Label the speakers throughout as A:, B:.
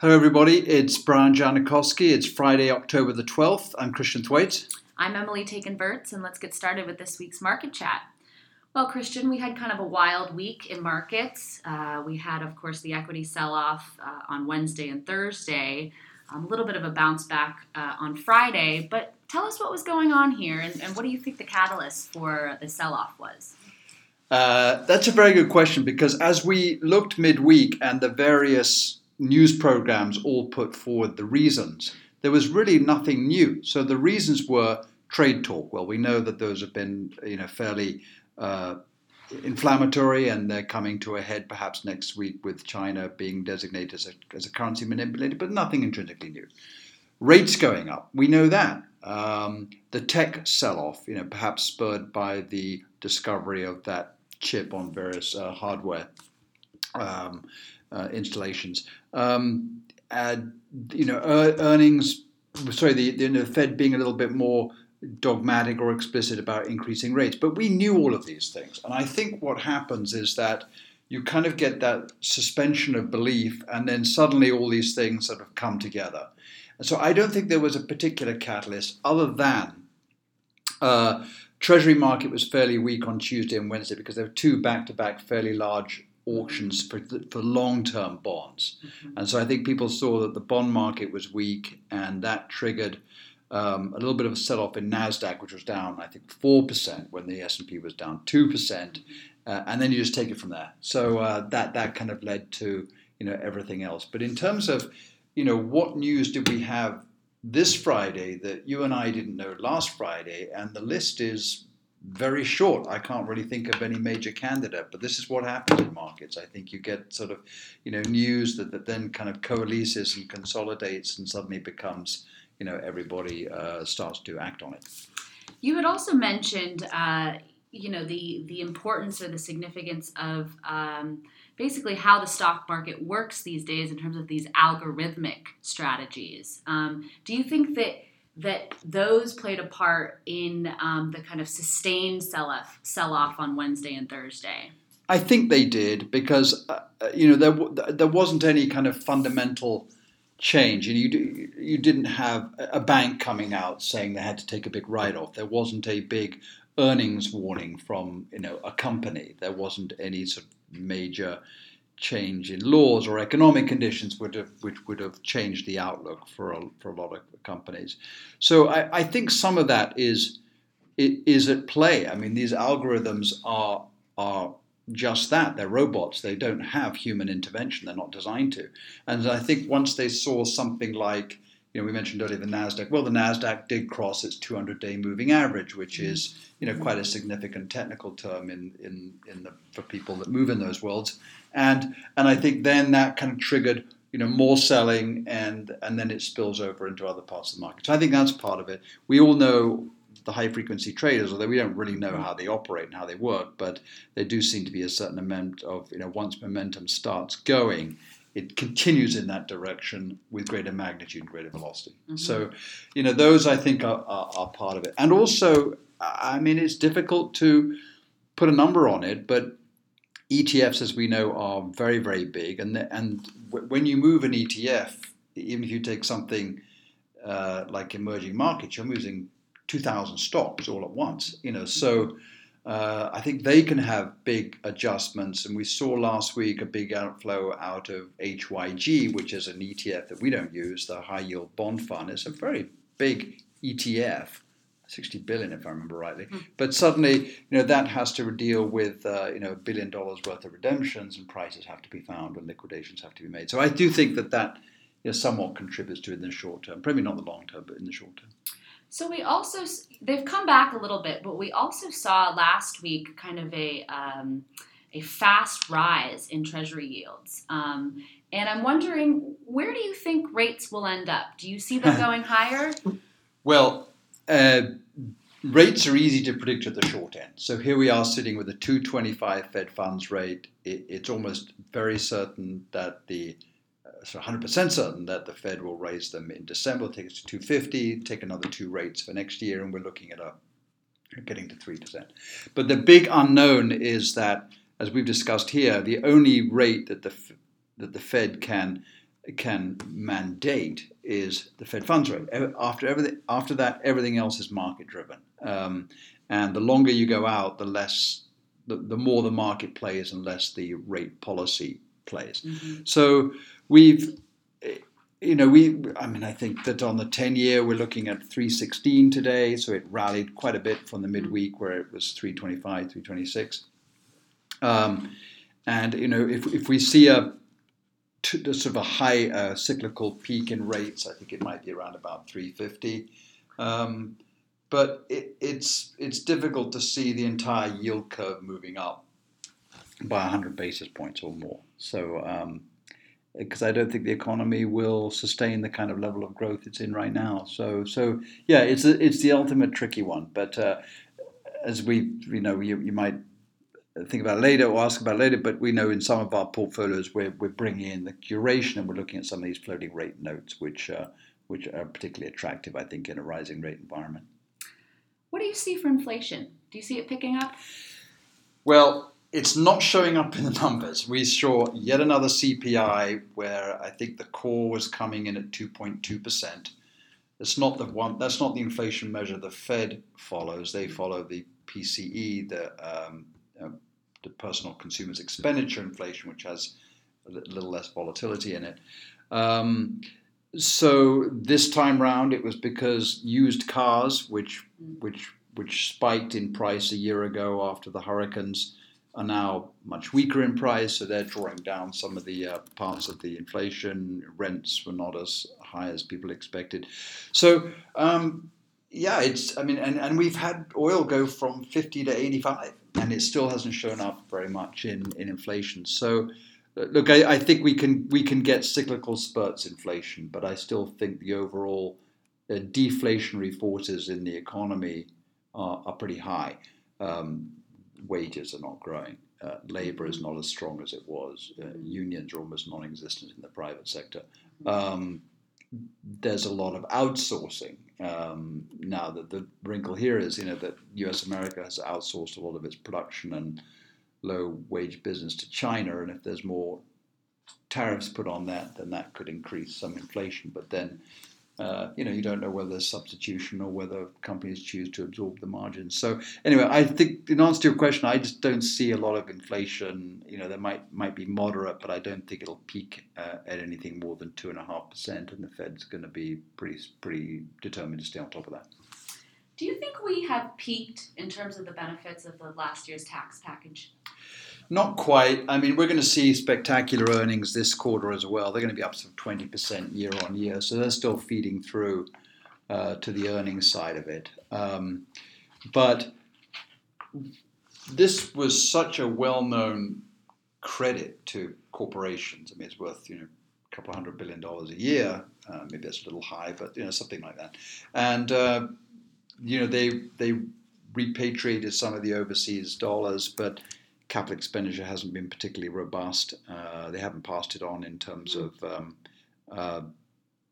A: Hello, everybody. It's Brian Janachowski. It's Friday, October the 12th. I'm Christian Thwaites.
B: I'm Emily Taken Verts, and let's get started with this week's market chat. Well, Christian, we had kind of a wild week in markets. Uh, we had, of course, the equity sell off uh, on Wednesday and Thursday, um, a little bit of a bounce back uh, on Friday. But tell us what was going on here, and, and what do you think the catalyst for the sell off was?
A: Uh, that's a very good question because as we looked midweek and the various news programs all put forward the reasons. There was really nothing new. So the reasons were trade talk. Well, we know that those have been, you know, fairly uh, inflammatory, and they're coming to a head perhaps next week with China being designated as a, as a currency manipulator, but nothing intrinsically new. Rates going up, we know that. Um, the tech sell-off, you know, perhaps spurred by the discovery of that chip on various uh, hardware um, uh, installations. Um, you know, earnings. Sorry, the, the, the Fed being a little bit more dogmatic or explicit about increasing rates. But we knew all of these things. And I think what happens is that you kind of get that suspension of belief, and then suddenly all these things sort of come together. And so I don't think there was a particular catalyst other than uh, Treasury market was fairly weak on Tuesday and Wednesday because there were two back to back fairly large auctions for, for long-term bonds. Mm-hmm. And so I think people saw that the bond market was weak, and that triggered um, a little bit of a sell-off in Nasdaq, which was down, I think, four percent when the S&P was down two percent, uh, and then you just take it from there. So uh, that that kind of led to you know everything else. But in terms of you know what news did we have this Friday that you and I didn't know last Friday, and the list is very short. I can't really think of any major candidate, but this is what happens in markets. I think you get sort of, you know, news that, that then kind of coalesces and consolidates and suddenly becomes, you know, everybody uh, starts to act on it.
B: You had also mentioned, uh, you know, the the importance or the significance of um, basically how the stock market works these days in terms of these algorithmic strategies. Um, do you think that that those played a part in um, the kind of sustained sell off sell off on Wednesday and Thursday.
A: I think they did because uh, you know there there wasn't any kind of fundamental change, and you you didn't have a bank coming out saying they had to take a big write off. There wasn't a big earnings warning from you know a company. There wasn't any sort of major change in laws or economic conditions would have, which would have changed the outlook for a, for a lot of companies. So I, I think some of that is is at play. I mean, these algorithms are are just that. They're robots. They don't have human intervention. They're not designed to. And I think once they saw something like you know, we mentioned earlier the Nasdaq. Well, the Nasdaq did cross its 200-day moving average, which mm-hmm. is, you know, quite a significant technical term in in in the for people that move in those worlds. And and I think then that kind of triggered, you know, more selling, and and then it spills over into other parts of the market. So I think that's part of it. We all know the high frequency traders, although we don't really know how they operate and how they work, but there do seem to be a certain amount of, you know, once momentum starts going it continues in that direction with greater magnitude and greater velocity. Mm-hmm. So, you know, those I think are, are, are, part of it. And also, I mean, it's difficult to put a number on it, but ETFs, as we know, are very, very big. And, the, and when you move an ETF, even if you take something uh, like emerging markets, you're moving 2,000 stocks all at once. You know, so uh, I think they can have big adjustments. And we saw last week a big outflow out of HYG, which is an ETF that we don't use, the high yield bond fund. It's a very big ETF. 60 billion, if I remember rightly. Mm. But suddenly, you know, that has to deal with, uh, you know, a billion dollars worth of redemptions and prices have to be found and liquidations have to be made. So I do think that that you know, somewhat contributes to it in the short term. Probably not the long term, but in the short term.
B: So we also they've come back a little bit, but we also saw last week kind of a um, a fast rise in Treasury yields. Um, and I'm wondering, where do you think rates will end up? Do you see them going higher?
A: Well, uh, rates are easy to predict at the short end. So here we are sitting with a 225 Fed funds rate. It, it's almost very certain that the 100% certain that the Fed will raise them in December, take it to 250, take another two rates for next year, and we're looking at a getting to 3%. But the big unknown is that, as we've discussed here, the only rate that the that the Fed can can mandate is the Fed funds rate. After everything, after that, everything else is market driven. Um, and the longer you go out, the less, the, the more the market plays and less the rate policy plays. Mm-hmm. So we've, you know, we, I mean, I think that on the 10 year, we're looking at 316 today. So it rallied quite a bit from the mm-hmm. midweek where it was 325, 326. Um, and, you know, if, if we see a, sort of a high uh, cyclical peak in rates. I think it might be around about 350. Um, but it, it's it's difficult to see the entire yield curve moving up by 100 basis points or more. So because um, I don't think the economy will sustain the kind of level of growth it's in right now. So so yeah, it's a, it's the ultimate tricky one. But uh, as we you know you, you might think about later or ask about later, but we know in some of our portfolios we're, we're bringing in the duration and we're looking at some of these floating rate notes, which, uh, which are particularly attractive, I think, in a rising rate environment.
B: What do you see for inflation? Do you see it picking up?
A: Well, it's not showing up in the numbers. We saw yet another CPI where I think the core was coming in at 2.2%. It's not the one. That's not the inflation measure the Fed follows. They follow the PCE, the um, the personal consumers expenditure inflation, which has a little less volatility in it. Um, so this time round, it was because used cars, which which which spiked in price a year ago after the hurricanes, are now much weaker in price. So they're drawing down some of the uh, parts of the inflation. Rents were not as high as people expected. So um, yeah, it's I mean, and, and we've had oil go from 50 to 85 and it still hasn't shown up very much in, in inflation. So, uh, look, I, I, think we can we can get cyclical spurts inflation, but I still think the overall uh, deflationary forces in the economy are, are pretty high. Um, wages are not growing. Uh, labor is not as strong as it was. Uh, unions are almost non-existent in the private sector. Um, there's a lot of outsourcing um, now that the wrinkle here is, you know, that U.S. America has outsourced a lot of its production and low wage business to China, and if there's more tariffs put on that, then that could increase some inflation. But then uh, you know, you don't know whether there's substitution or whether companies choose to absorb the margins. So anyway, I think in answer to your question, I just don't see a lot of inflation. You know, there might might be moderate, but I don't think it'll peak uh, at anything more than two and a half percent, and the Fed's going to be pretty pretty determined to stay on top of that.
B: Do you think we have peaked in terms of the benefits of the last year's tax package?
A: Not quite. I mean, we're going to see spectacular earnings this quarter as well. They're going to be up some 20% year on year. So they're still feeding through uh, to the earnings side of it. Um, but this was such a well known credit to corporations. I mean, it's worth, you know, a couple hundred billion dollars a year. Uh, maybe that's a little high, but, you know, something like that. And, uh, you know, they, they repatriated some of the overseas dollars, but capital expenditure hasn't been particularly robust. Uh, they haven't passed it on in terms mm. of um, uh,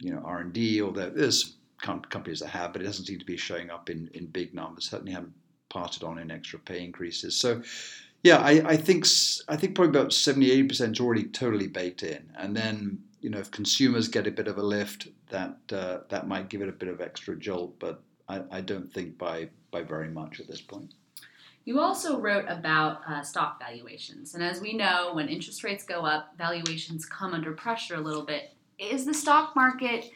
A: you know R and D, or there's companies that have, but it doesn't seem to be showing up in, in big numbers. Certainly haven't passed it on in extra pay increases. So yeah, I, I think I think probably about 70 80 percent is already totally baked in, and then you know if consumers get a bit of a lift, that uh, that might give it a bit of extra jolt, but I, I don't think by by very much at this point.
B: You also wrote about uh, stock valuations. And as we know, when interest rates go up, valuations come under pressure a little bit. Is the stock market,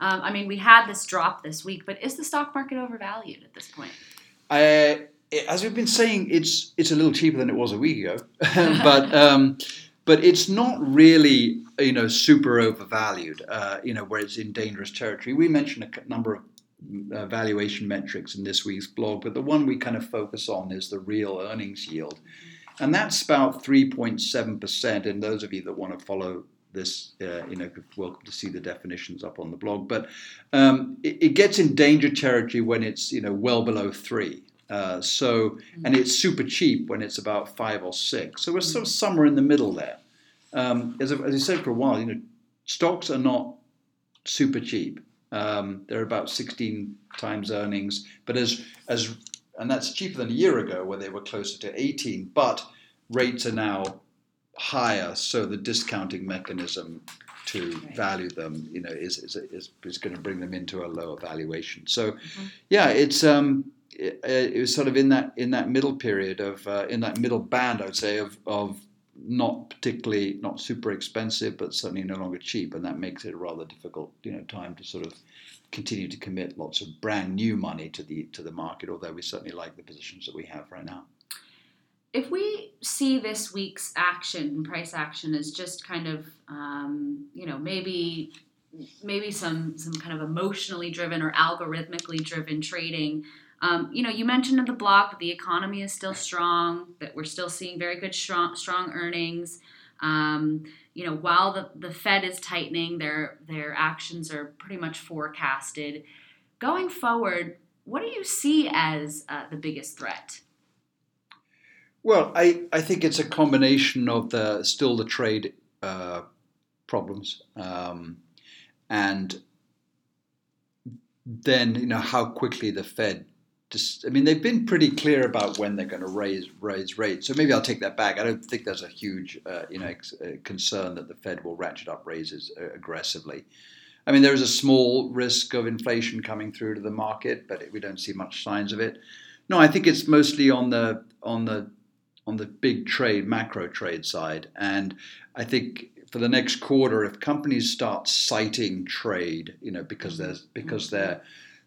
B: um, I mean, we had this drop this week, but is the stock market overvalued at this point?
A: Uh, as we've been saying, it's it's a little cheaper than it was a week ago, but um, but it's not really you know super overvalued. Uh, you know where it's in dangerous territory. We mentioned a number of uh, valuation metrics in this week's blog, but the one we kind of focus on is the real earnings yield. And that's about 3.7%. And those of you that want to follow this, uh, you know, welcome to see the definitions up on the blog. But um, it, it, gets in danger territory when it's, you know, well below three. Uh, so, and it's super cheap when it's about five or six. So we're sort of somewhere in the middle there. Um, as, as I said for a while, you know, stocks are not super cheap. Um, they're about 16 times earnings, but as as and that's cheaper than a year ago where they were closer to 18. But rates are now higher, so the discounting mechanism to
B: Right.
A: value them, you know, is is, is, is going to bring them into a lower valuation. So,
B: Mhm.
A: yeah, it's um, it, it was sort of in that in that middle period of uh, in that middle band, I would say, of of not particularly not super expensive, but certainly no longer cheap, and that makes it a rather difficult, you know, time to sort of continue to commit lots of brand new money to the to the market. Although we certainly like the positions that we have right now.
B: If we see this week's action, price action, as just kind of, um, you know, maybe maybe some some kind of emotionally driven or algorithmically driven trading. Um, you know, you mentioned in the block that the economy is still strong, that we're still seeing very good strong, strong earnings. Um, you know, while the, the Fed is tightening, their their actions are pretty much forecasted. Going forward, what do you see as uh, the biggest threat?
A: Well, I, I think it's a combination of the still the trade uh, problems, um, and then you know how quickly the Fed. Just, I mean, they've been pretty clear about when they're going to raise raise rates. So maybe I'll take that back. I don't think there's a huge uh, you know ex- uh, concern that the Fed will ratchet up raises uh, aggressively. I mean, there is a small risk of inflation coming through to the market, but we don't see much signs of it. No, I think it's mostly on the on the on the big trade, macro trade side. And I think for the next quarter, if companies start citing trade, you know, because there's because their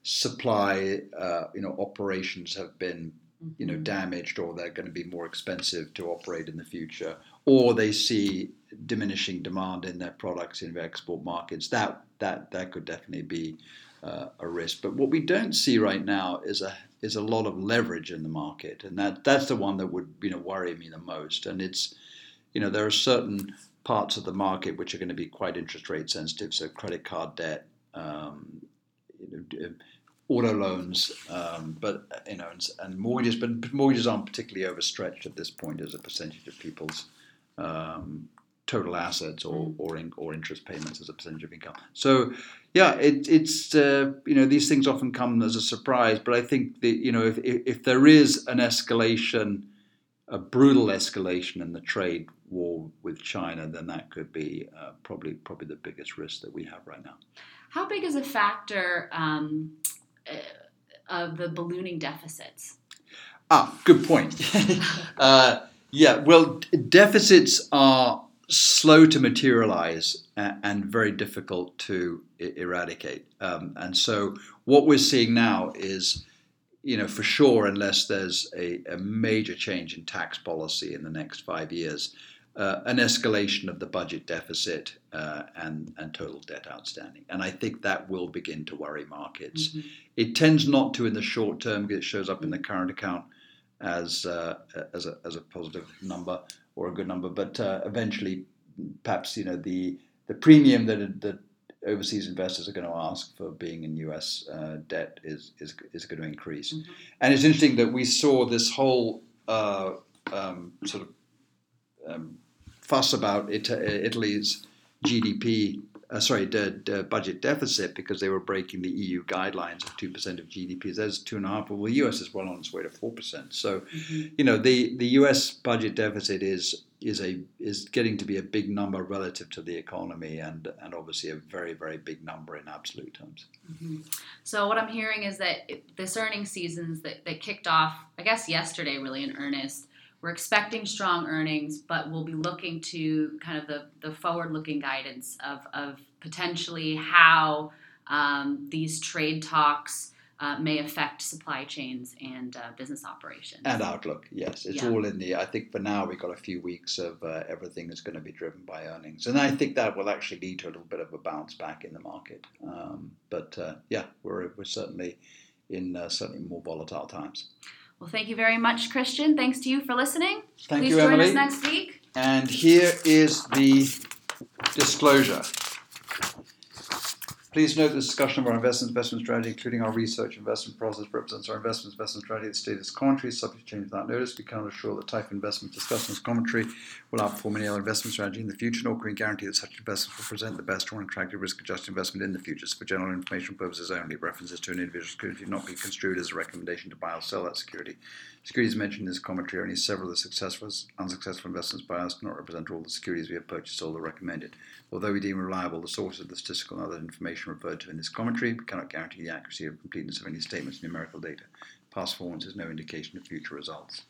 A: supply, uh, you know, operations have been, you know, damaged, or they're going to be more expensive to operate in the future, or they see diminishing demand in their products in their export markets, that that that could definitely be uh, a risk. But what we don't see right now is a is a lot of leverage in the market, and that that's the one that would you know worry me the most. And it's you know there are certain parts of the market which are going to be quite interest rate sensitive, so credit card debt, um, you know, auto loans, um, but you know, and, and, mortgages. But mortgages aren't particularly overstretched at this point as a percentage of people's um, total assets or
B: Mm.
A: or, in, or interest payments as a percentage of income. So yeah, it, it's uh, you know these things often come as a surprise, but I think that you know if if, there is an escalation, a brutal escalation in the trade war with China, then that could be uh, probably probably the biggest risk that we have right now.
B: How big is a factor um, of the ballooning deficits?
A: Ah, good point. uh, yeah, well, deficits are slow to materialize and very difficult to eradicate. Um, and so, what we're seeing now is, you know, for sure, unless there's a, a major change in tax policy in the next five years, uh, an escalation of the budget deficit uh, and, and total debt outstanding. And I think that will begin to worry markets.
B: Mm-hmm.
A: It tends not to in the short term because it shows up in the current account as, uh, as, a, as a positive number or a good number, but uh, eventually, perhaps you know the the premium that that overseas investors are going to ask for being in U.S. Uh, debt is is is going to increase.
B: Mm-hmm.
A: And it's interesting that we saw this whole uh, um, sort of um, fuss about it, Italy's GDP. Uh, sorry, budget deficit because they were breaking the EU guidelines of two percent of GDP. There's two and a half. Well, the US is well on its way to four percent. So,
B: mm-hmm.
A: you know, the, the US budget deficit is is a is getting to be a big number relative to the economy, and and obviously a very very big number in absolute terms.
B: Mm-hmm. So what I'm hearing is that it, this earnings seasons that, that kicked off, I guess yesterday, really in earnest. We're expecting strong earnings, but we'll be looking to kind of the, the forward looking guidance of, of potentially how um, these trade talks uh, may affect supply chains and uh, business operations.
A: And outlook, yes. It's
B: Yeah.
A: all in the, I think for now we've got a few weeks of uh, everything is going to be driven by earnings. And I think that will actually lead to a little bit of a bounce back in the market. Um, but uh, yeah, we're, we're certainly in uh, certainly more volatile times.
B: Well, thank you very much, Christian. Thanks to you for listening.
A: Thank
B: Please
A: you,
B: join
A: Emily.
B: us next week.
A: And here is the disclosure. Please note the discussion of our investment investment strategy, including our research investment process, represents our investment investment strategy that stated as commentary, subject to change without notice. We cannot assure that the type of investment discussed in this commentary will outperform any other investment strategy in the future, nor can we guarantee that such investments will present the best or attractive risk-adjusted investment in the future. So for general information purposes only, references to an individual security should not be construed as a recommendation to buy or sell that security. Securities mentioned in this commentary are only several of the successful unsuccessful investments by us, do not represent all the securities we have purchased or recommended. Although we deem reliable the sources of the statistical and other information referred to in this commentary, we cannot guarantee the accuracy or completeness of any statements and numerical data. Past performance is no indication of future results.